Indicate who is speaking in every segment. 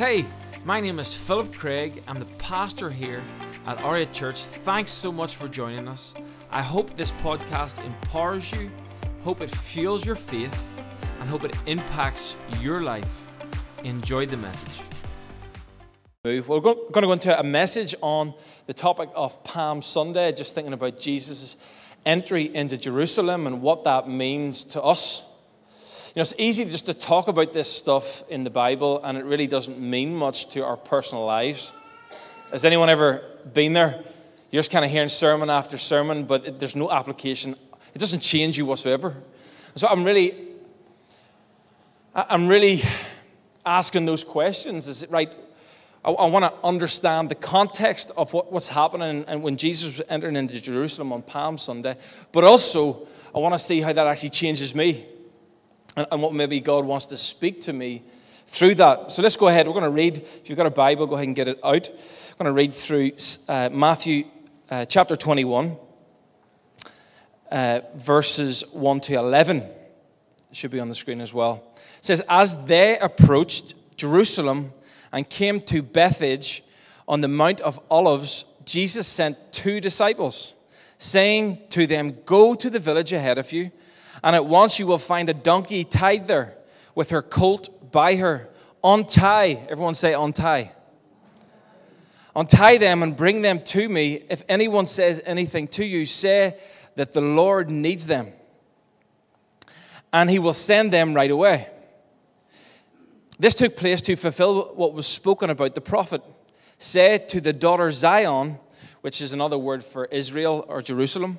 Speaker 1: Hey, my name is Philip Craig. I'm the pastor here at Aria Church. Thanks so much for joining us. I hope this podcast empowers you, hope it fuels your faith, and hope it impacts your life. Enjoy the message.
Speaker 2: We're going to go into a message on the topic of Palm Sunday, just thinking about Jesus' entry into Jerusalem and what that means to us. You know, it's easy just to talk about this stuff in the Bible, and it really doesn't mean much to our personal lives. Has anyone ever been there? You're just kind of hearing sermon after sermon, but it, there's no application. It doesn't change you whatsoever. So I'm really, I'm really asking those questions. Is it right? I, I want to understand the context of what, what's happening and when Jesus was entering into Jerusalem on Palm Sunday, but also I want to see how that actually changes me and, and what maybe God wants to speak to me through that. So let's go ahead. We're going to read. If you've got a Bible, go ahead and get it out. I'm going to read through uh, Matthew uh, chapter 21, uh, verses 1 to 11. It should be on the screen as well. It says, As they approached Jerusalem and came to Bethphage on the Mount of Olives, Jesus sent two disciples, saying to them, Go to the village ahead of you, and at once you will find a donkey tied there with her colt by her. Untie, everyone say untie. Untie them and bring them to me. If anyone says anything to you, say that the Lord needs them, and he will send them right away. This took place to fulfill what was spoken about the prophet. Say to the daughter Zion, which is another word for Israel or Jerusalem,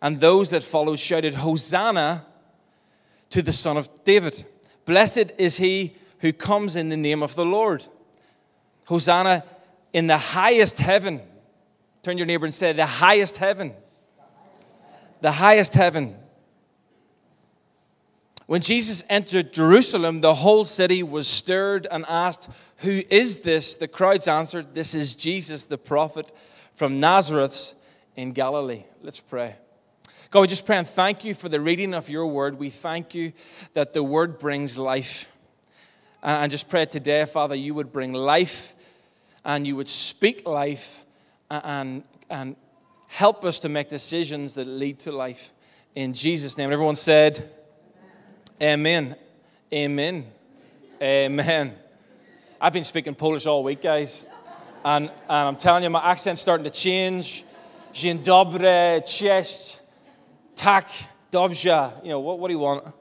Speaker 2: and those that followed shouted, Hosanna to the Son of David. Blessed is he who comes in the name of the Lord. Hosanna in the highest heaven. Turn your neighbor and say, The highest heaven. The highest heaven. When Jesus entered Jerusalem, the whole city was stirred and asked, Who is this? The crowds answered, This is Jesus, the prophet from Nazareth in Galilee. Let's pray. God, we just pray and thank you for the reading of your word. We thank you that the word brings life. And just pray today, Father, you would bring life and you would speak life and, and help us to make decisions that lead to life. In Jesus' name. Everyone said, Amen. Amen. Amen. I've been speaking Polish all week, guys. And, and I'm telling you, my accent's starting to change. Dzień cześć, tak, Dobja, You know, what, what do you want?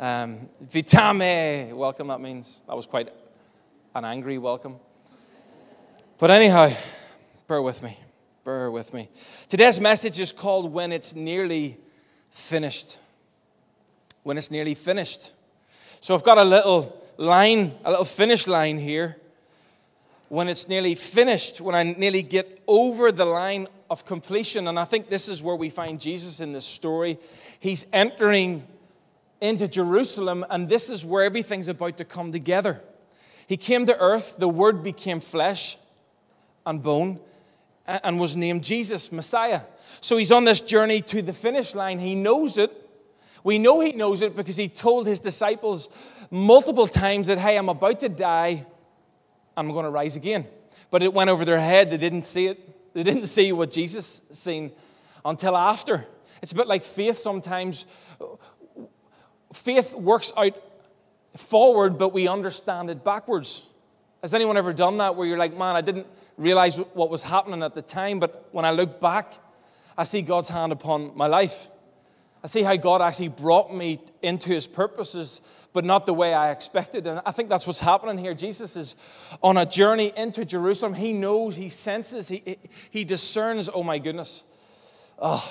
Speaker 2: Um, Witamy. Welcome, that means. That was quite an angry welcome. But anyhow, bear with me. Bear with me. Today's message is called When It's Nearly Finished. When it's nearly finished. So I've got a little line, a little finish line here. When it's nearly finished, when I nearly get over the line of completion. And I think this is where we find Jesus in this story. He's entering into Jerusalem, and this is where everything's about to come together. He came to earth, the Word became flesh, and bone and was named Jesus, Messiah. So he's on this journey to the finish line. He knows it. We know he knows it because he told his disciples multiple times that, hey, I'm about to die, I'm going to rise again. But it went over their head. They didn't see it. They didn't see what Jesus seen until after. It's a bit like faith sometimes. Faith works out forward, but we understand it backwards. Has anyone ever done that where you're like, man, I didn't realize what was happening at the time, but when I look back, I see God's hand upon my life. I see how God actually brought me into his purposes, but not the way I expected. And I think that's what's happening here. Jesus is on a journey into Jerusalem. He knows, he senses, he, he discerns, oh my goodness. Oh,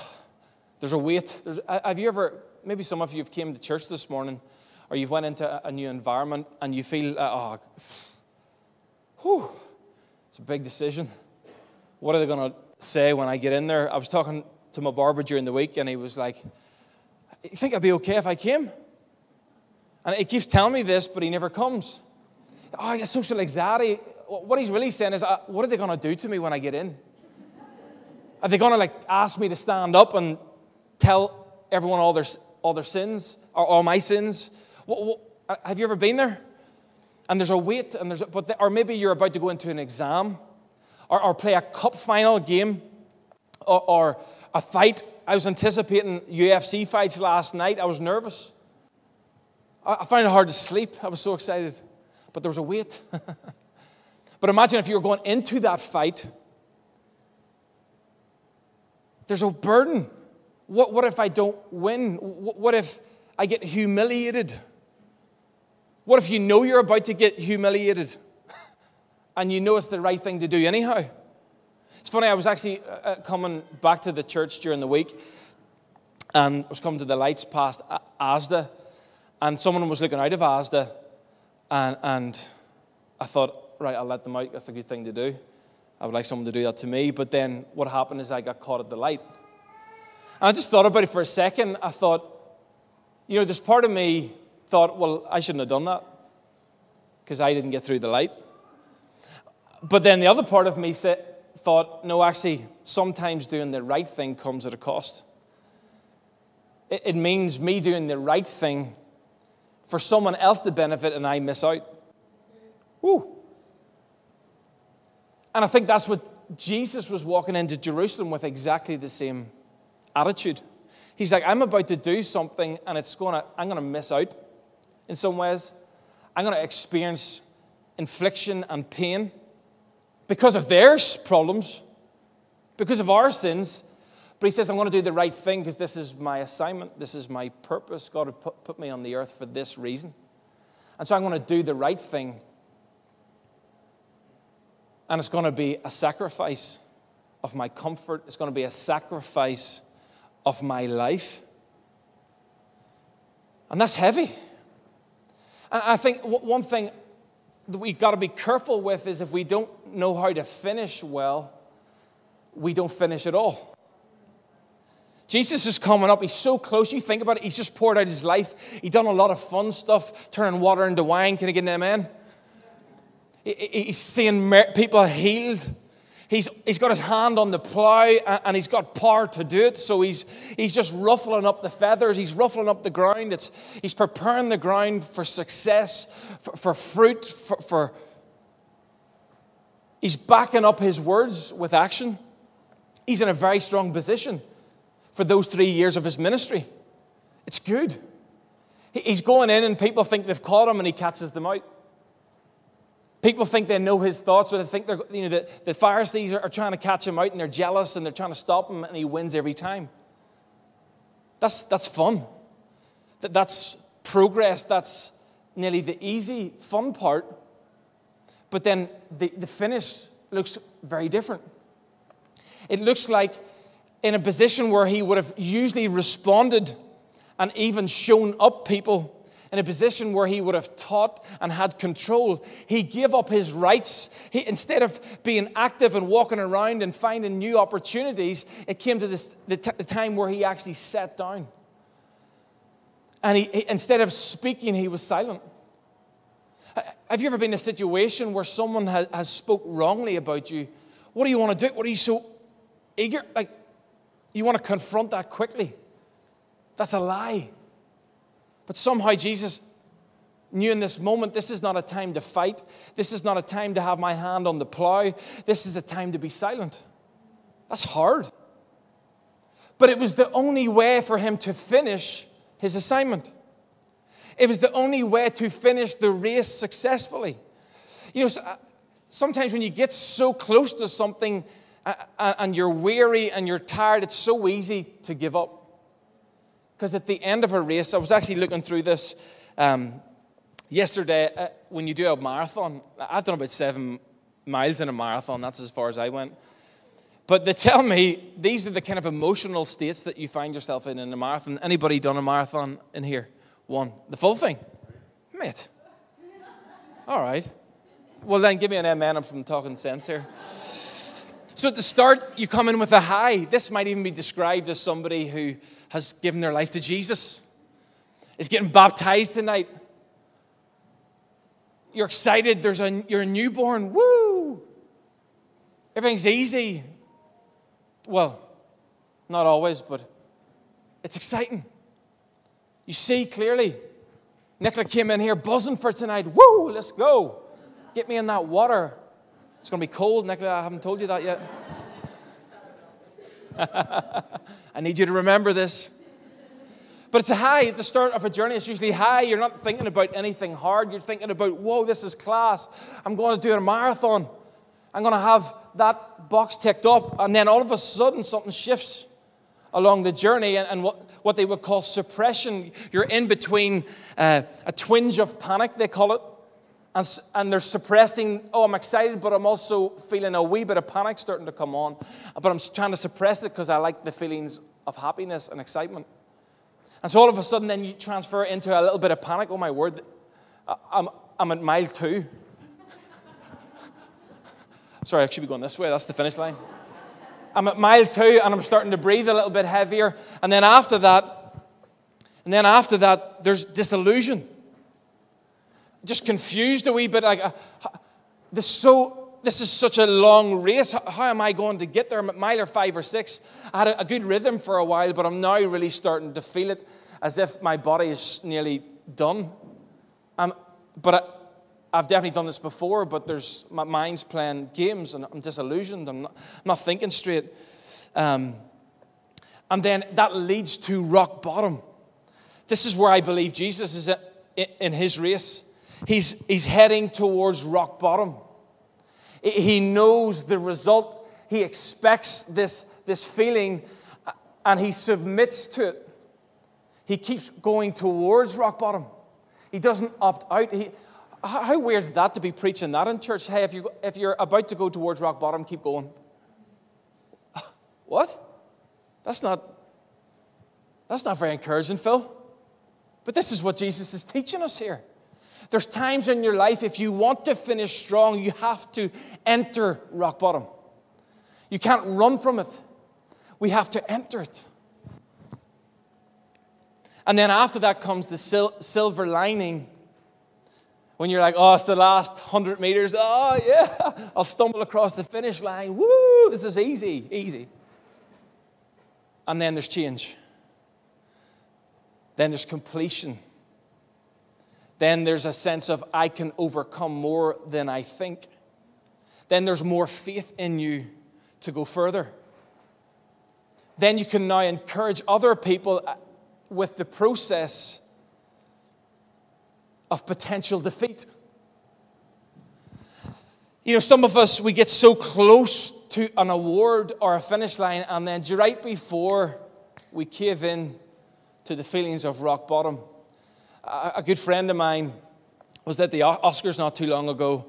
Speaker 2: there's a weight. There's, have you ever, maybe some of you have came to church this morning, or you've went into a new environment and you feel, uh, oh, whew, It's a big decision. What are they going to say when I get in there? I was talking to my barber during the week, and he was like, You think I'd be okay if I came? And he keeps telling me this, but he never comes. Oh, get social anxiety. What he's really saying is, uh, What are they going to do to me when I get in? Are they going to like ask me to stand up and tell everyone all their, all their sins or all my sins? What, what, have you ever been there? And there's a wait, and there's a, but the, or maybe you're about to go into an exam, or, or play a cup final game, or, or a fight. I was anticipating UFC fights last night. I was nervous. I, I found it hard to sleep. I was so excited, but there was a weight. but imagine if you were going into that fight there's a burden. What, what if I don't win? What, what if I get humiliated? What if you know you're about to get humiliated and you know it's the right thing to do anyhow? It's funny, I was actually uh, uh coming back to the church during the week and I was coming to the lights past Asda and someone was looking out of Asda and, and I thought, right, I'll let them out. That's a good thing to do. I would like someone to do that to me. But then what happened is I got caught at the light. And I just thought about it for a second. I thought, you know, this part of me thought, well, I shouldn't have done that because I didn't get through the light. But then the other part of me said, thought, no, actually, sometimes doing the right thing comes at a cost. It, it means me doing the right thing for someone else to benefit and I miss out. Woo. And I think that's what Jesus was walking into Jerusalem with exactly the same attitude. He's like, I'm about to do something and it's gonna, I'm gonna miss out in some ways. I'm gonna experience infliction and pain because of their problems, because of our sins. But he says, I'm going to do the right thing because this is my assignment. This is my purpose. God had put, put me on the earth for this reason. And so I'm going to do the right thing and it's going to be a sacrifice of my comfort, it's going to be a sacrifice of my life. And that's heavy. And I think one thing that we've got to be careful with is if we don't know how to finish well, we don't finish at all. Jesus is coming up. He's so close. You think about it. He's just poured out his life. He's done a lot of fun stuff, turning water into wine. Can I get an amen? He's seeing people healed. He's, he's got his hand on the plow and he's got power to do it. So he's, he's just ruffling up the feathers. He's ruffling up the ground. It's, he's preparing the ground for success, for, for fruit, for, for. He's backing up his words with action. He's in a very strong position for those three years of his ministry. It's good. He's going in and people think they've caught him and he catches them out. People think they know his thoughts, or they think they're, you know, the, the Pharisees are, are trying to catch him out and they're jealous and they're trying to stop him, and he wins every time. That's, that's fun. That, that's progress. That's nearly the easy, fun part. But then the, the finish looks very different. It looks like in a position where he would have usually responded and even shown up people in a position where he would have taught and had control. He gave up his rights. He, instead of being active and walking around and finding new opportunities, it came to this, the, t- the time where he actually sat down. And he, he, instead of speaking, he was silent. Have you ever been in a situation where someone has, has spoke wrongly about you? What do you want to do? What are you so eager? Like, you want to confront that quickly. That's a lie. But somehow Jesus knew in this moment this is not a time to fight. This is not a time to have my hand on the plow. This is a time to be silent. That's hard. But it was the only way for him to finish his assignment. It was the only way to finish the race successfully. You know, uh, sometimes when you get so close to something and you're weary and you're tired, it's so easy to give up. Because at the end of a race, I was actually looking through this um, yesterday. Uh, when you do a marathon, I've done about seven miles in a marathon, that's as far as I went. But they tell me these are the kind of emotional states that you find yourself in in a marathon. Anybody done a marathon in here? One. The full thing? Mate. All right. Well, then give me an amen. I'm from talking sense here. So at the start, you come in with a high. This might even be described as somebody who has given their life to Jesus, is getting baptized tonight. You're excited. There's a, you're a newborn. Woo! Everything's easy. Well, not always, but it's exciting. You see clearly. Nicola came in here buzzing for tonight. Woo, let's go. Get me in that water. It's going to be cold, Nicola. I haven't told you that yet. I need you to remember this. But it's a high at the start of a journey. It's usually high. You're not thinking about anything hard. You're thinking about, whoa, this is class. I'm going to do a marathon. I'm going to have that box ticked up. And then all of a sudden, something shifts along the journey. And, and what, what they would call suppression, you're in between uh, a twinge of panic, they call it. And, and they're suppressing, oh, I'm excited, but I'm also feeling a wee bit of panic starting to come on. But I'm trying to suppress it because I like the feelings of happiness and excitement. And so all of a sudden, then you transfer into a little bit of panic. Oh, my word, I'm, I'm at mile two. Sorry, I should be going this way. That's the finish line. I'm at mile two and I'm starting to breathe a little bit heavier. And then after that, and then after that, there's disillusion just confused a wee bit. Like, uh, this, so, this is such a long race. How, am I going to get there? I'm at mile or five or six. I had a, a good rhythm for a while, but I'm now really starting to feel it as if my body is nearly done. Um, but I, have definitely done this before, but there's my mind's playing games and I'm disillusioned. I'm not, I'm not thinking straight. Um, and then that leads to rock bottom. This is where I believe Jesus is in his race. He's, he's heading towards rock bottom. He knows the result. He expects this, this feeling uh, and he submits to it. He keeps going towards rock bottom. He doesn't opt out. He, how weird is that to be preaching that in church? Hey, if, you, if you're about to go towards rock bottom, keep going. What? That's not, that's not very encouraging, Phil. But this is what Jesus is teaching us here. There's times in your life, if you want to finish strong, you have to enter rock bottom. You can't run from it. We have to enter it. And then after that comes the sil- silver lining. When you're like, oh, it's the last 100 meters. Oh, yeah, I'll stumble across the finish line. Woo, this is easy, easy. And then there's change. Then there's completion then there's a sense of I can overcome more than I think. Then there's more faith in you to go further. Then you can now encourage other people uh, with the process of potential defeat. You know, some of us, we get so close to an award or a finish line, and then right before we cave in to the feelings of rock bottom, a good friend of mine was at the Oscars not too long ago,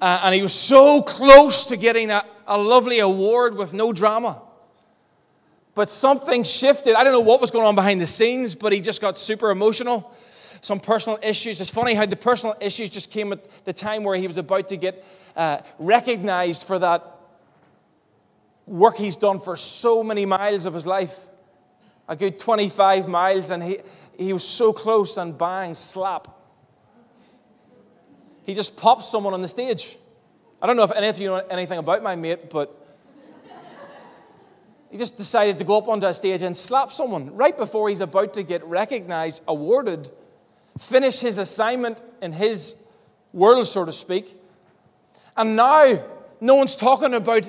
Speaker 2: and he was so close to getting a, a lovely award with no drama. But something shifted. I don't know what was going on behind the scenes, but he just got super emotional. Some personal issues. It's funny how the personal issues just came at the time where he was about to get uh, recognized for that work he's done for so many miles of his life a good 25 miles, and he, he was so close and bang, slap. He just popped someone on the stage. I don't know if any of you know anything about my mate, but he just decided to go up onto a stage and slap someone right before he's about to get recognized, awarded, finish his assignment in his world, so to speak. And now, no one's talking about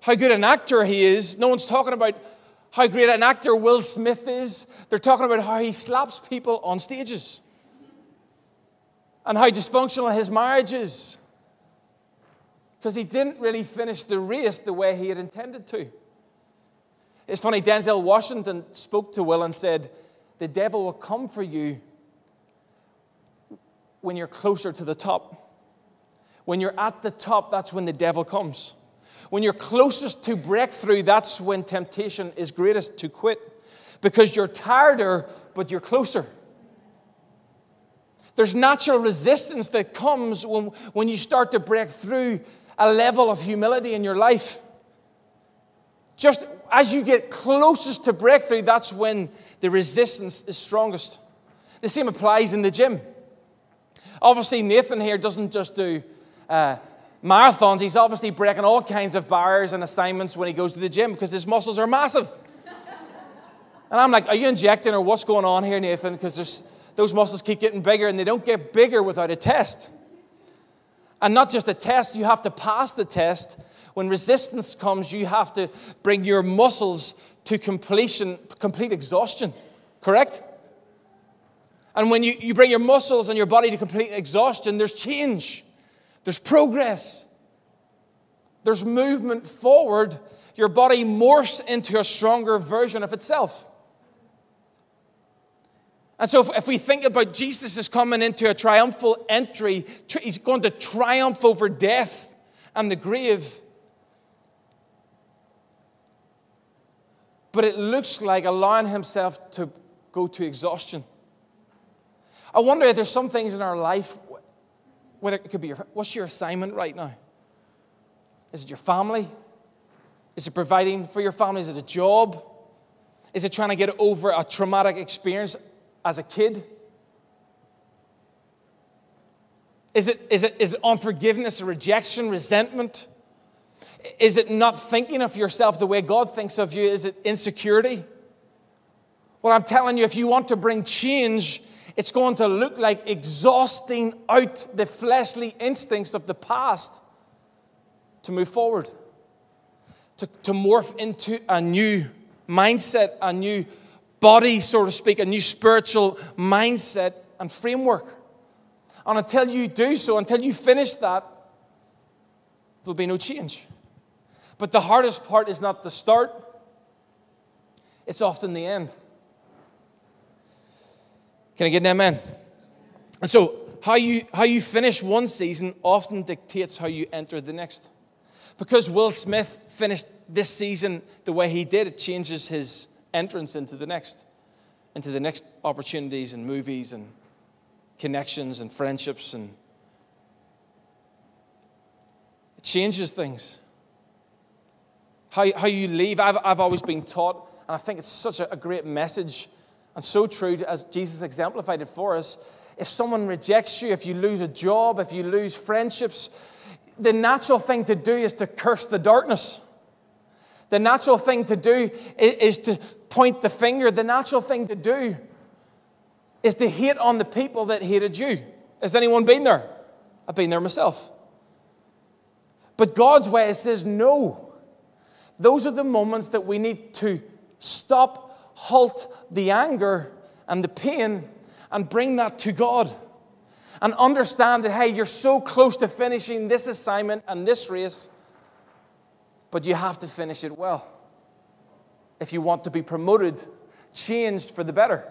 Speaker 2: how good an actor he is. No one's talking about how great an actor Will Smith is. They're talking about how he slaps people on stages and how dysfunctional his marriage is because he didn't really finish the race the way he had intended to. It's funny, Denzel Washington spoke to Will and said, The devil will come for you when you're closer to the top. When you're at the top, that's when the devil comes. When you're closest to breakthrough, that's when temptation is greatest to quit because you're tireder, but you're closer. There's natural resistance that comes when, when you start to break through a level of humility in your life. Just as you get closest to breakthrough, that's when the resistance is strongest. The same applies in the gym. Obviously, Nathan here doesn't just do uh, marathons, he's obviously breaking all kinds of bars and assignments when he goes to the gym because his muscles are massive. and I'm like, Are you injecting or what's going on here, Nathan? Because those muscles keep getting bigger and they don't get bigger without a test. And not just a test, you have to pass the test. When resistance comes, you have to bring your muscles to completion, complete exhaustion. Correct? And when you, you bring your muscles and your body to complete exhaustion, there's change, there's progress, there's movement forward. Your body morphs into a stronger version of itself. And so, if, if we think about Jesus is coming into a triumphal entry, he's going to triumph over death and the grave. But it looks like allowing himself to go to exhaustion. I wonder if there's some things in our life, whether it could be your, what's your assignment right now? Is it your family? Is it providing for your family? Is it a job? Is it trying to get over a traumatic experience as a kid? Is it, is it, is it unforgiveness, rejection, resentment? Is it not thinking of yourself the way God thinks of you? Is it insecurity? Well, I'm telling you, if you want to bring change, it's going to look like exhausting out the fleshly instincts of the past to move forward, to, to morph into a new mindset, a new body, so to speak, a new spiritual mindset and framework. And until you do so, until you finish that, there'll be no change. But the hardest part is not the start, it's often the end. Can I get an amen? And so, how you, how you finish one season often dictates how you enter the next. Because Will Smith finished this season the way he did, it changes his entrance into the next, into the next opportunities and movies and connections and friendships and it changes things. How, how you leave. I've, I've always been taught, and I think it's such a, a great message and so true as Jesus exemplified it for us. If someone rejects you, if you lose a job, if you lose friendships, the natural thing to do is to curse the darkness. The natural thing to do is to point the finger. The natural thing to do is to hate on the people that hated you. Has anyone been there? I've been there myself. But God's way says no. Those are the moments that we need to stop, halt the anger and the pain and bring that to God. And understand that, hey, you're so close to finishing this assignment and this race, but you have to finish it well if you want to be promoted, changed for the better.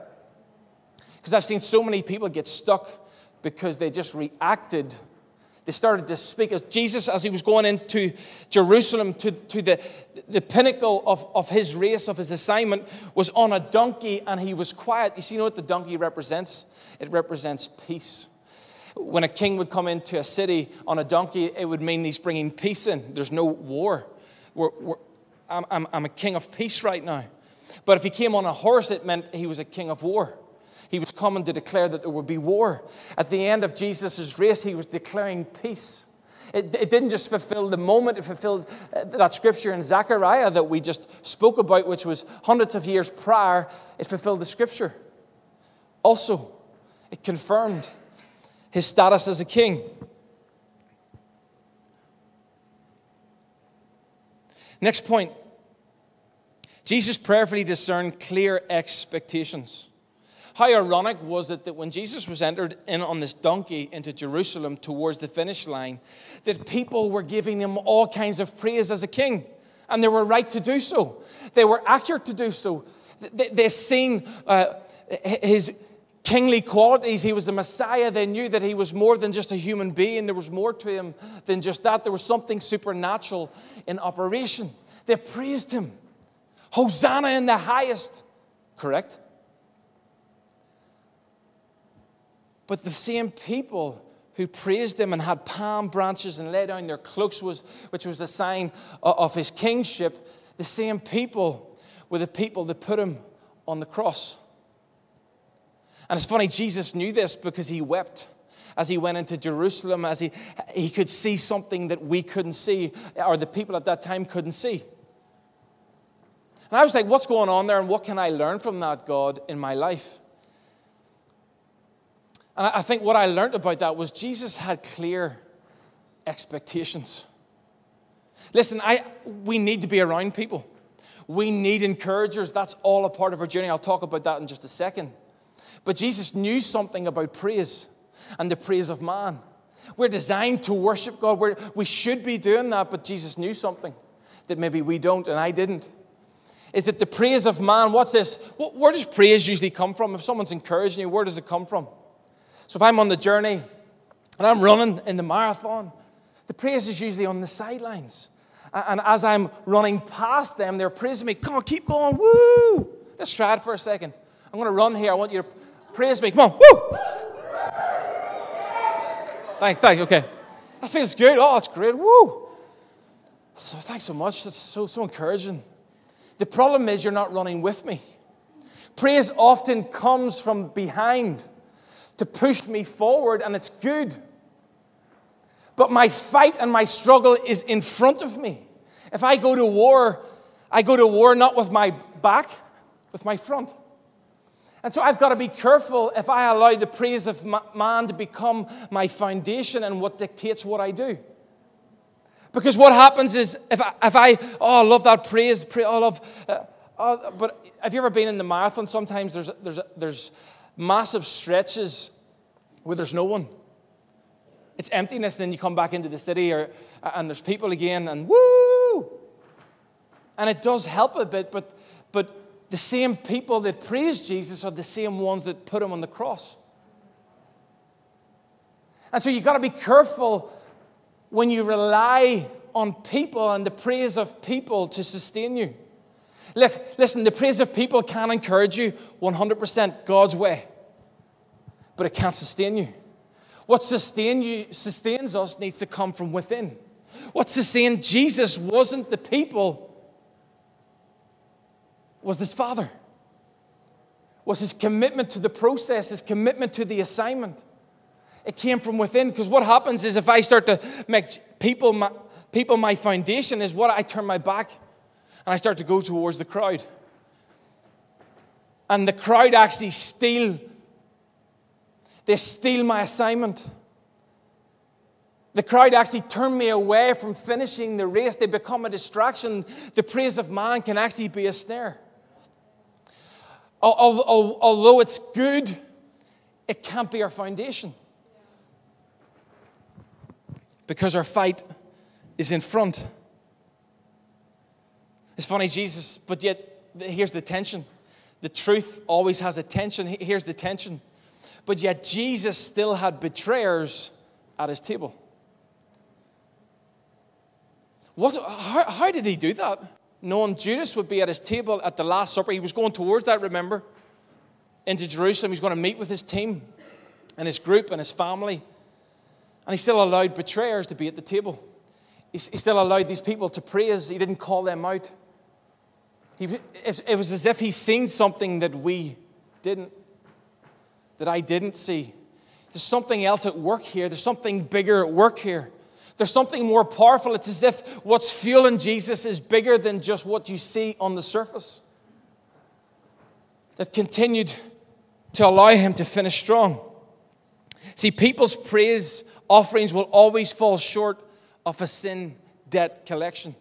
Speaker 2: Because I've seen so many people get stuck because they just reacted. They started to speak as Jesus, as he was going into Jerusalem to, to the, the pinnacle of, of his race, of his assignment, was on a donkey and he was quiet. You see, you know what the donkey represents? It represents peace. When a king would come into a city on a donkey, it would mean he's bringing peace in. There's no war. We're, we're, I'm, I'm, I'm a king of peace right now. But if he came on a horse, it meant he was a king of war. He was coming to declare that there would be war. At the end of Jesus' race, he was declaring peace. It, it, didn't just fulfill the moment, it fulfilled uh, that scripture in Zechariah that we just spoke about, which was hundreds of years prior. It fulfilled the scripture. Also, it confirmed his status as a king. Next point Jesus prayerfully discerned clear expectations. How ironic was it that when Jesus was entered in on this donkey into Jerusalem towards the finish line, that people were giving him all kinds of praise as a king, and they were right to do so. They were accurate to do so. They, they seen uh, his kingly qualities. He was the Messiah. They knew that he was more than just a human being. There was more to him than just that. There was something supernatural in operation. They praised him. Hosanna in the highest. Correct? But the same people who praised him and had palm branches and laid down their cloaks, was, which was a sign of his kingship, the same people were the people that put him on the cross. And it's funny, Jesus knew this because he wept as he went into Jerusalem, as he, he could see something that we couldn't see, or the people at that time couldn't see. And I was like, what's going on there, and what can I learn from that, God, in my life? And I think what I learned about that was Jesus had clear expectations. Listen, I, we need to be around people. We need encouragers. That's all a part of our journey. I'll talk about that in just a second. But Jesus knew something about praise and the praise of man. We're designed to worship God. We're, we should be doing that, but Jesus knew something that maybe we don't, and I didn't. Is it the praise of man? What's this? Where does praise usually come from? If someone's encouraging you, where does it come from? So if I'm on the journey and I'm running in the marathon, the praise is usually on the sidelines. And as I'm running past them, they're praising me. Come on, keep going. Woo! Let's try it for a second. I'm going to run here. I want you to praise me. Come on. Woo! Thanks, thanks. Okay. That feels good. Oh, that's great. Woo! So thanks so much. That's so, so encouraging. The problem is you're not running with me. Praise often comes from behind to push me forward, and it's good. But my fight and my struggle is in front of me. If I go to war, I go to war not with my back, with my front. And so I've got to be careful if I allow the praise of man to become my foundation and what dictates what I do. Because what happens is if I, if I oh, I love that praise, pray, oh, I love, uh, oh, but have you ever been in the marathon? Sometimes there's, there's, there's massive stretches where there's no one. It's emptiness, and then you come back into the city or, and there's people again, and woo! And it does help a bit, but, but the same people that praise Jesus are the same ones that put him on the cross. And so you've got to be careful when you rely on people and the praise of people to sustain you. Listen, the praise of people can encourage you 100% God's way, but it can't sustain you. What sustain you, sustains us needs to come from within. What sustained Jesus wasn't the people was his father, was his commitment to the process, his commitment to the assignment. It came from within because what happens is if I start to make people my, people my foundation, is what I turn my back and I start to go towards the crowd. And the crowd actually steal, they steal my assignment. The crowd actually turn me away from finishing the race. They become a distraction. The praise of man can actually be a snare. Although it's good, it can't be our foundation. Because our fight is in front. It's funny, Jesus, but yet here's the tension. The truth always has a tension. Here's the tension. But yet Jesus still had betrayers at his table. What, how, how did he do that? knowing Judas would be at his table at the Last Supper. He was going towards that, remember, into Jerusalem. He's going to meet with his team and his group and his family. And he still allowed betrayers to be at the table. He, still allowed these people to praise. He didn't call them out. He, it was as if he's seen something that we didn't, that I didn't see. There's something else at work here. There's something bigger at work here. There's something more powerful. It's as if what's fueling Jesus is bigger than just what you see on the surface. That continued to allow him to finish strong. See, people's praise offerings will always fall short of a sin debt collection.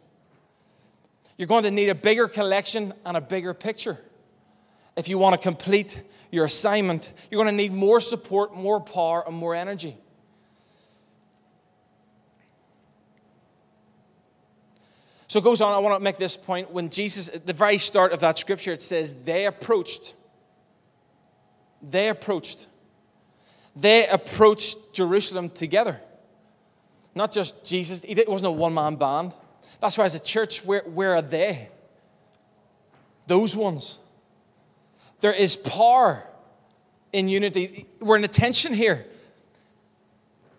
Speaker 2: You're going to need a bigger collection and a bigger picture. If you want to complete your assignment, you're going to need more support, more power, and more energy. So it goes on, I want to make this point. When Jesus, at the very start of that scripture, it says, they approached. They approached. They approached Jerusalem together. Not just Jesus, it wasn't a one man band. That's why, as a church, where, where are they? Those ones. There is power in unity. We're in tension here.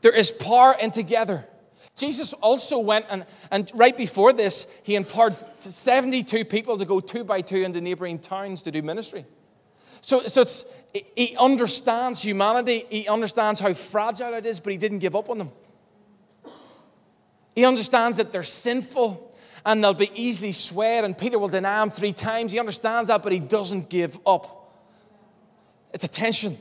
Speaker 2: There is power in together. Jesus also went and, and right before this, he empowered 72 people to go two by two into neighboring towns to do ministry. So, so it's, he understands humanity, he understands how fragile it is, but he didn't give up on them. He understands that they're sinful and they'll be easily swayed, and Peter will deny him three times. He understands that, but he doesn't give up. It's a tension.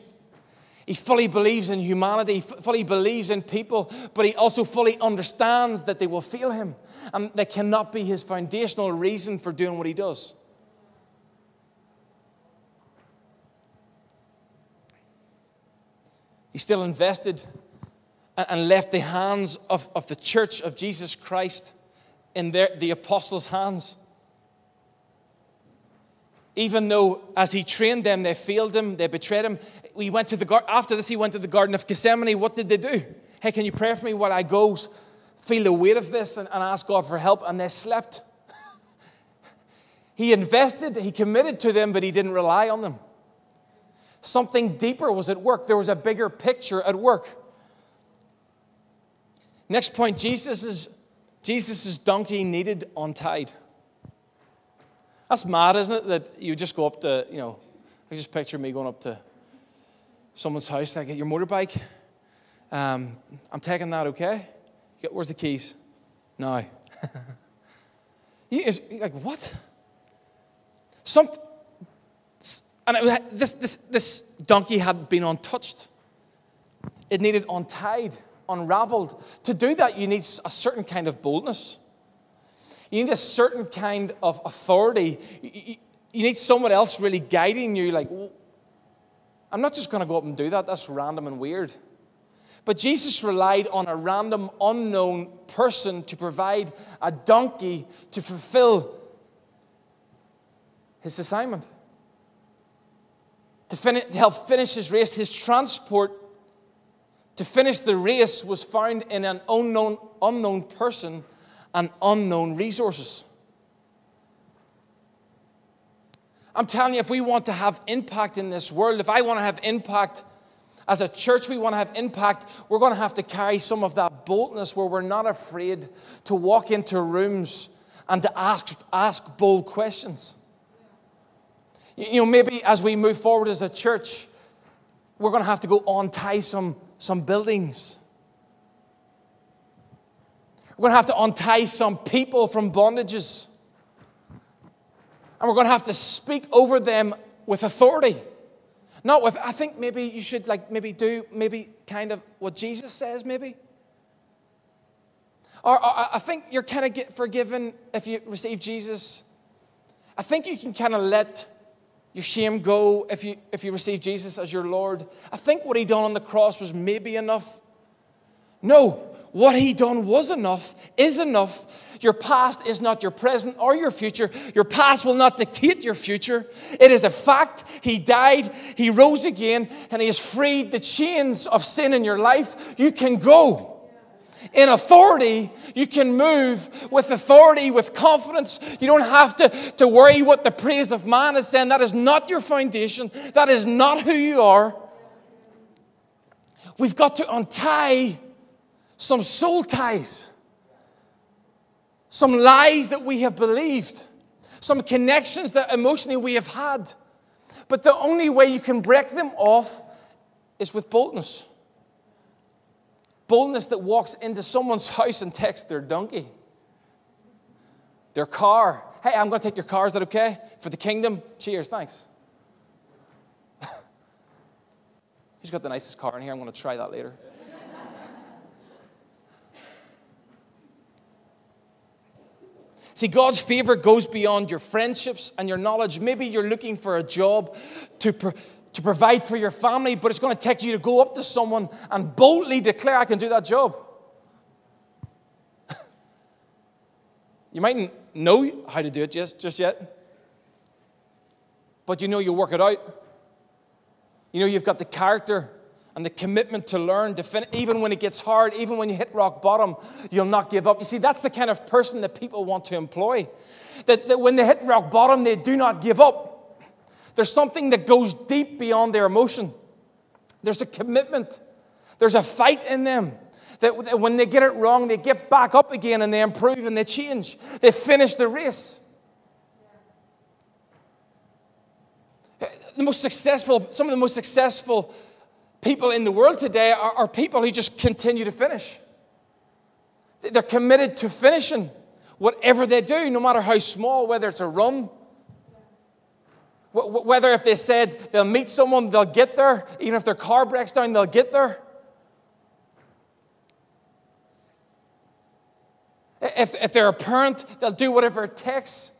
Speaker 2: He fully believes in humanity, fully believes in people, but he also fully understands that they will fail him and they cannot be his foundational reason for doing what he does. He still invested and left the hands of, of the church of Jesus Christ in their, the apostles' hands even though as he trained them, they failed him, they betrayed him. We went to the after this, he went to the Garden of Gethsemane. What did they do? Hey, can you pray for me while I go feel the weight of this and, and ask God for help? And they slept. he invested, he committed to them, but he didn't rely on them. Something deeper was at work. There was a bigger picture at work. Next point Jesus' Jesus's donkey needed untied. That's mad, isn't it? That you just go up to, you know, I just picture me going up to someone's house, and I "Get your motorbike. Um, I'm taking that, okay? Where's the keys? No. you, like, what? Some, and it, this, this, this donkey had been untouched. It needed untied, unraveled. To do that, you need a certain kind of boldness. You need a certain kind of authority. You need someone else really guiding you, like, I'm not just going to go up and do that. That's random and weird. But Jesus relied on a random, unknown person to provide a donkey to fulfill his assignment. To, to help finish his race, his transport to finish the race was found in an unknown, unknown person and unknown resources. I'm telling you, if we want to have impact in this world, if I want to have impact as a church, we want to have impact, we're going to have to carry some of that boldness where we're not afraid to walk into rooms and to ask, ask bold questions. You know, maybe as we move forward as a church, we're going to have to go untie some, some buildings. We're going to have to untie some people from bondages. And we're going to have to speak over them with authority. Not with, I think maybe you should like maybe do maybe kind of what Jesus says, maybe. Or, or I think you're kind of get forgiven if you receive Jesus. I think you can kind of let your shame go if you if you receive Jesus as your Lord. I think what he done on the cross was maybe enough. No, what he done was enough, is enough. Your past is not your present or your future. Your past will not dictate your future. It is a fact. He died, he rose again, and he has freed the chains of sin in your life. You can go. In authority, you can move with authority, with confidence. You don't have to, to worry what the praise of man is saying. That is not your foundation. That is not who you are. We've got to untie some soul ties, some lies that we have believed, some connections that emotionally we have had. But the only way you can break them off is with boldness. Boldness that walks into someone's house and takes their donkey, their car. Hey, I'm going to take your car. Is that okay? For the kingdom? Cheers. Thanks. He's got the nicest car in here? I'm going to try that later. See, God's favor goes beyond your friendships and your knowledge. Maybe you're looking for a job to, to provide for your family, but it's going to take you to go up to someone and boldly declare, I can do that job. you mightn't know how to do it just, just yet, but you know you'll work it out. You know you've got the character and the commitment to learn, to fin- even when it gets hard, even when you hit rock bottom, you'll not give up. You see, that's the kind of person that people want to employ. That, that when they hit rock bottom, they do not give up. There's something that goes deep beyond their emotion. There's a commitment, there's a fight in them. That when they get it wrong, they get back up again and they improve and they change. They finish the race. The most successful, some of the most successful people in the world today are, are people who just continue to finish. They're committed to finishing whatever they do, no matter how small, whether it's a run, whether if they said they'll meet someone, they'll get there. Even if their car breaks down, they'll get there. If, if they're a parent, they'll do whatever it takes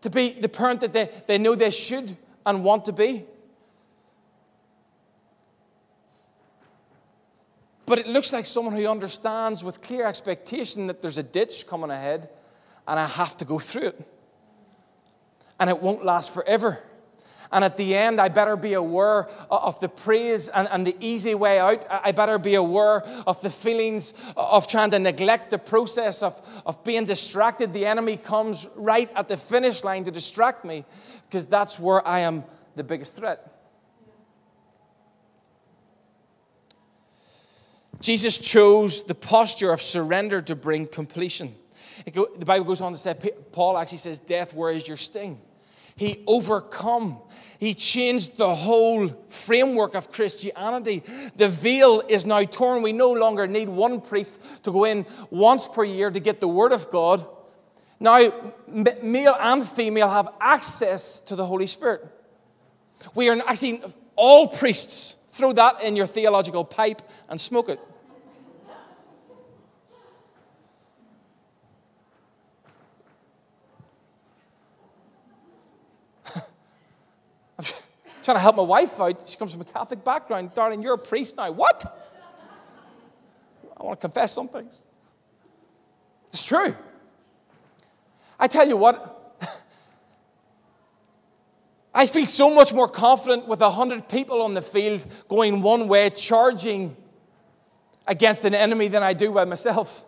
Speaker 2: to be the parent that they, they know they should and want to be. But it looks like someone who understands with clear expectation that there's a ditch coming ahead and I have to go through it. And it won't last forever. And at the end, I better be aware of the praise and, and, the easy way out. I better be aware of the feelings of trying to neglect the process of, of being distracted. The enemy comes right at the finish line to distract me because that's where I am the biggest threat. Jesus chose the posture of surrender to bring completion. Go, the Bible goes on to say, Paul actually says, Death, where is your sting? He overcome. He changed the whole framework of Christianity. The veil is now torn. We no longer need one priest to go in once per year to get the Word of God. Now, male and female have access to the Holy Spirit. We are actually all priests. Throw that in your theological pipe and smoke it. Trying to help my wife out. She comes from a Catholic background. Darling, you're a priest now. What? I want to confess some things. It's true. I tell you what, I feel so much more confident with a hundred people on the field going one way, charging against an enemy than I do by myself.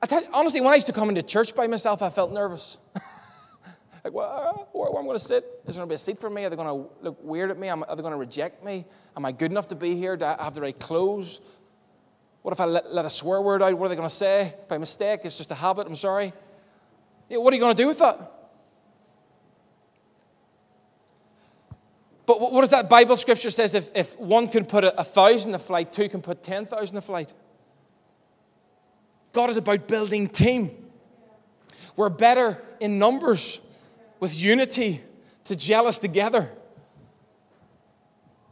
Speaker 2: I tell you, honestly, when I used to come into church by myself, I felt nervous. Like, well, uh, where, where am I going to sit? Is there going to be a seat for me? Are they going to look weird at me? Are they going to reject me? Am I good enough to be here? Do I have the right clothes? What if I let, let a swear word out? What are they going to say? By mistake? It's just a habit. I'm sorry. What are you going to do with that? But what does that Bible scripture says? If, if one can put a, a thousand a flight, two can put ten thousand a flight. God is about building team. We're better in numbers with unity to gel us together.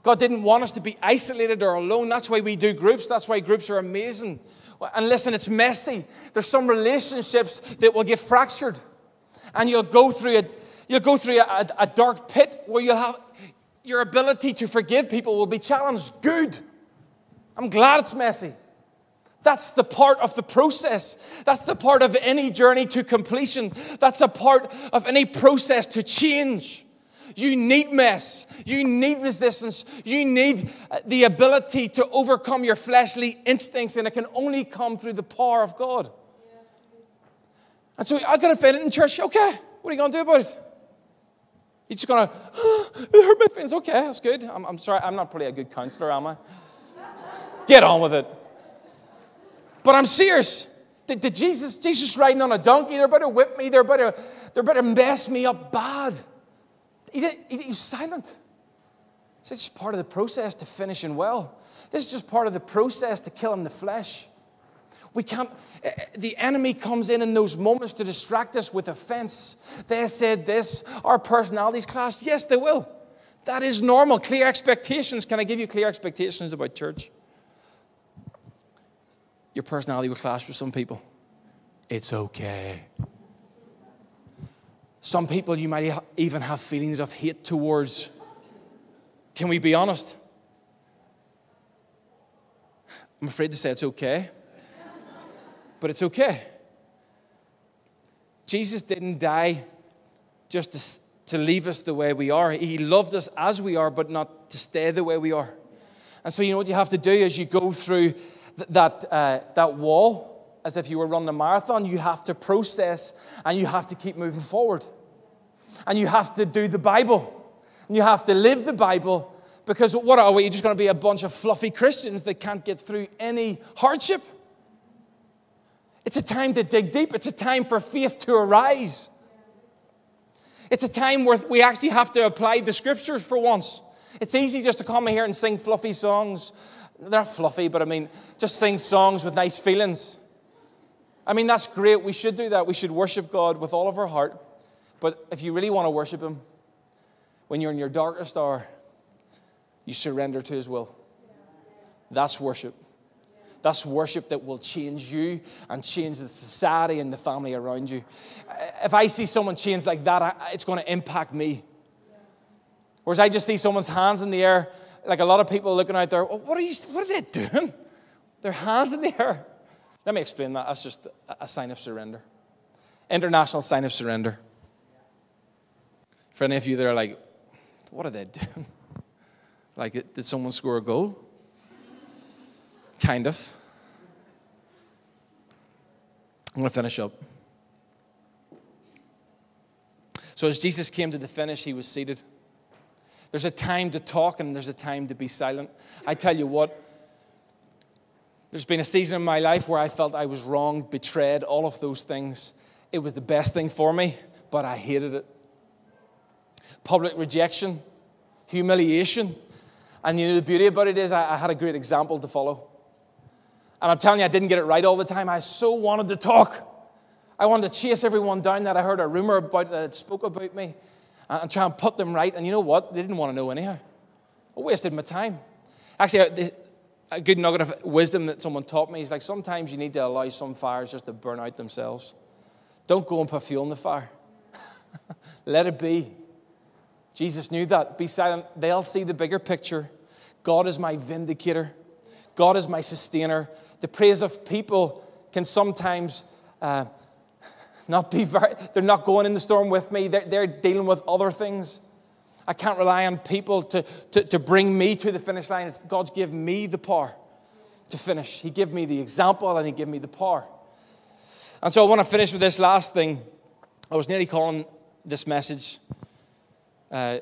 Speaker 2: God didn't want us to be isolated or alone. That's why we do groups. That's why groups are amazing. And listen, it's messy. There's some relationships that will get fractured. And you'll go through a, you'll go through a, a dark pit where you'll have your ability to forgive people will be challenged. Good. I'm glad it's messy. That's the part of the process. That's the part of any journey to completion. That's a part of any process to change. You need mess. You need resistance. You need uh, the ability to overcome your fleshly instincts, and it can only come through the power of God. And so I got it in church. Okay, what are you going to do about it? You're just going to, oh, it hurt my feelings. Okay, that's good. I'm, I'm sorry, I'm not probably a good counselor, am I? Get on with it. But I'm serious. Did, did, Jesus, Jesus riding on a donkey, they're about to whip me, they're about to, they're about to mess me up bad. He, did, he, he was silent. Is just part of the process to finishing well. This is just part of the process to killing the flesh. We can't, eh, eh, the enemy comes in in those moments to distract us with offense. They said this, our personalities clash. Yes, they will. That is normal. Clear expectations. Can I give you clear expectations about church? Your personality will clash with some people. It's okay. Some people you might even have feelings of hate towards. Can we be honest? I'm afraid to say it's okay, but it's okay. Jesus didn't die just to, to leave us the way we are. He loved us as we are, but not to stay the way we are. And so, you know what you have to do as you go through that, uh, that wall as if you were running a marathon. You have to process and you have to keep moving forward. And you have to do the Bible. And you have to live the Bible Because what are we? You're just going to be a bunch of fluffy Christians that can't get through any hardship. It's a time to dig deep, it's a time for faith to arise. It's a time where we actually have to apply the scriptures for once. It's easy just to come here and sing fluffy songs. They're fluffy, but I mean, just sing songs with nice feelings. I mean, that's great. We should do that. We should worship God with all of our heart. But if you really want to worship Him, when you're in your darkest hour, you surrender to His will. That's worship. That's worship that will change you and change the society and the family around you. If I see someone change like that, it's going to impact me. Whereas I just see someone's hands in the air, like a lot of people looking out there, what are, you, what are they doing? Their hands in the air. Let me explain that. That's just a sign of surrender. International sign of surrender. For any of you that are like, what are they doing? Like, did someone score a goal? Kind of. I'm going to finish up. So, as Jesus came to the finish, he was seated. There's a time to talk and there's a time to be silent. I tell you what, there's been a season in my life where I felt I was wrong, betrayed, all of those things. It was the best thing for me, but I hated it. Public rejection, humiliation. And you know, the beauty about it is I, I had a great example to follow. And I'm telling you, I didn't get it right all the time. I so wanted to talk. I wanted to chase everyone down that I heard a rumor about that spoke about me and try and put them right. And you know what? They didn't want to know anyhow. I wasted my time. Actually, a good nugget of wisdom that someone taught me is like sometimes you need to allow some fires just to burn out themselves. Don't go and put fuel in the fire. Let it be. Jesus knew that. Be silent. They'll see the bigger picture. God is my vindicator. God is my sustainer. The praise of people can sometimes uh, not be very, they're not going in the storm with me. They're, they're dealing with other things. I can't rely on people to, to, to bring me to the finish line. God's given me the power to finish. He gave me the example and He gave me the power. And so I want to finish with this last thing. I was nearly calling this message uh,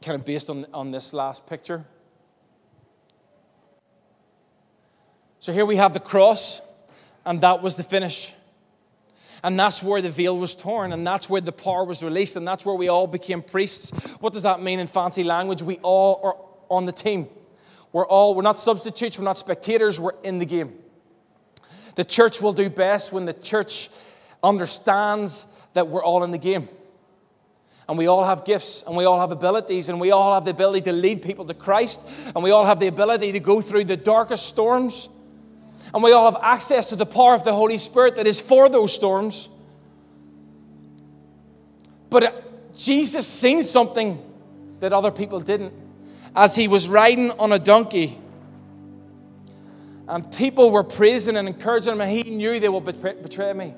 Speaker 2: kind of based on, on this last picture. So here we have the cross, and that was the finish. And that's where the veil was torn, and that's where the power was released, and that's where we all became priests. What does that mean in fancy language? We all are on the team. We're all, we're not substitutes, we're not spectators, we're in the game. The church will do best when the church understands that we're all in the game. And we all have gifts and we all have abilities and we all have the ability to lead people to Christ and we all have the ability to go through the darkest storms and we all have access to the power of the Holy Spirit that is for those storms. But uh, Jesus seen something that other people didn't. As he was riding on a donkey, and people were praising and encouraging him, and he knew they would betray me.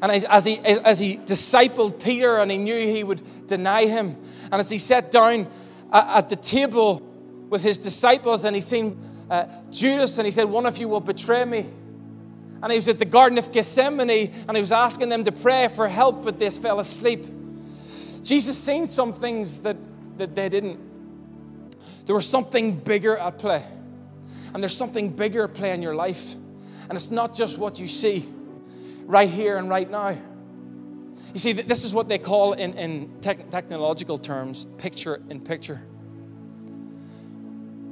Speaker 2: And as, as, he, as he discipled Peter, and he knew he would deny him, and as he sat down at the table with his disciples, and he seen uh, Judas and he said, One of you will betray me. And he was at the Garden of Gethsemane and he was asking them to pray for help, but they fell asleep. Jesus seen some things that, that they didn't. There was something bigger at play. And there's something bigger at play in your life. And it's not just what you see right here and right now. You see, this is what they call in, in technological terms picture in picture.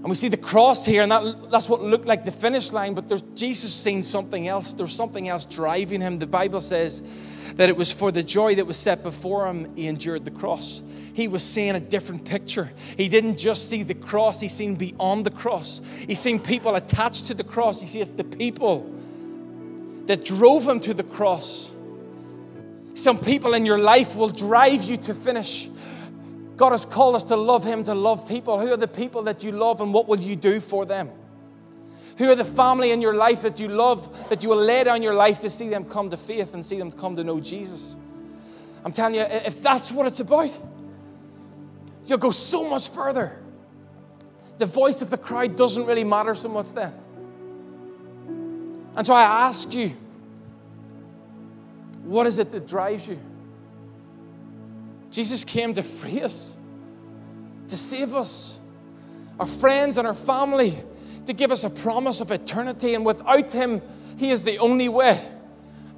Speaker 2: And we see the cross here, and that, that's what looked like the finish line, but there's, Jesus seen something else. There's something else driving him. The Bible says that it was for the joy that was set before him, he endured the cross. He was seeing a different picture. He didn't just see the cross, he seen beyond the cross. He seen people attached to the cross. He sees the people that drove him to the cross. Some people in your life will drive you to finish. God has called us to love Him, to love people. Who are the people that you love, and what will you do for them? Who are the family in your life that you love, that you will lay down your life to see them come to faith and see them come to know Jesus? I'm telling you, if that's what it's about, you'll go so much further. The voice of the crowd doesn't really matter so much then. And so I ask you, what is it that drives you? Jesus came to free us, to save us. our friends, and our family to give us a promise of eternity. And without Him, He is the only way.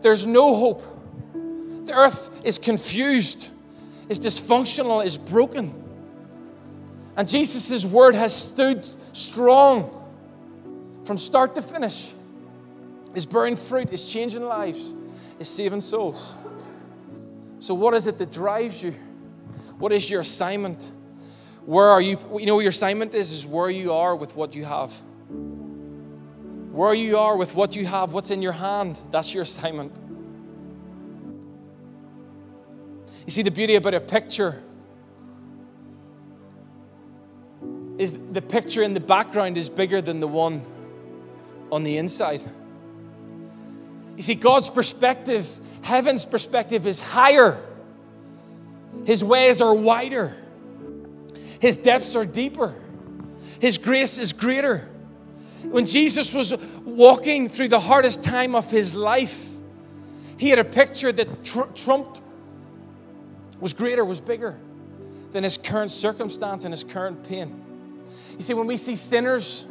Speaker 2: There's no hope. The earth is confused, is dysfunctional, is broken. And Jesus' word has stood strong from start to finish, is bearing fruit, is changing lives, is saving souls. So, what is it that drives you? What is your assignment? Where are you? You know, your assignment is, is where you are with what you have. Where you are with what you have, what's in your hand, that's your assignment. You see, the beauty about a picture is the picture in the background is bigger than the one on the inside. You see, God's perspective, heaven's perspective, is higher. His ways are wider. His depths are deeper. His grace is greater. When Jesus was walking through the hardest time of his life, he had a picture that tr- trumped, was greater, was bigger than his current circumstance and his current pain. You see, when we see sinners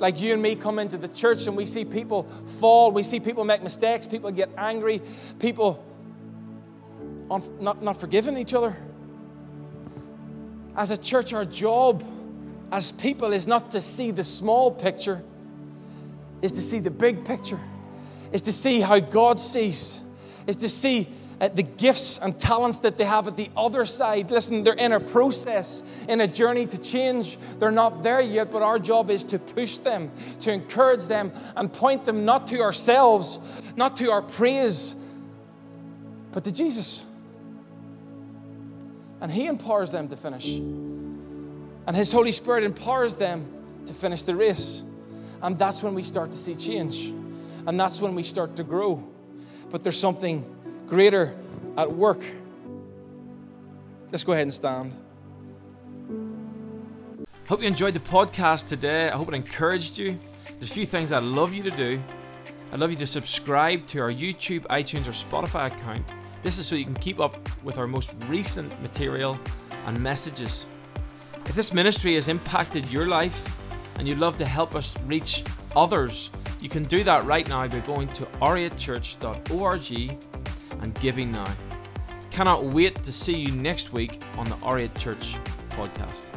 Speaker 2: like you and me come into the church and we see people fall, we see people make mistakes, people get angry, people not, not forgiving each other. As a church, our job as people is not to see the small picture, is to see the big picture, is to see how God sees, is to see uh, the gifts and talents that they have at the other side. Listen, they're in a process, in a journey to change. They're not there yet, but our job is to push them, to encourage them, and point them not to ourselves, not to our praise, but to Jesus. And He empowers them to finish. And His Holy Spirit empowers them to finish the race. And that's when we start to see change. And that's when we start to grow. But there's something greater at work. Let's go ahead and stand.
Speaker 1: Hope you enjoyed the podcast today. I hope it encouraged you. There's a few things I'd love you to do. I'd love you to subscribe to our YouTube, iTunes, or Spotify account. This is so you can keep up with our most recent material and messages. If this ministry has impacted your life and you'd love to help us reach others, you can do that right now by going to r8church.org and giving now. Cannot wait to see you next week on the R8 Church podcast.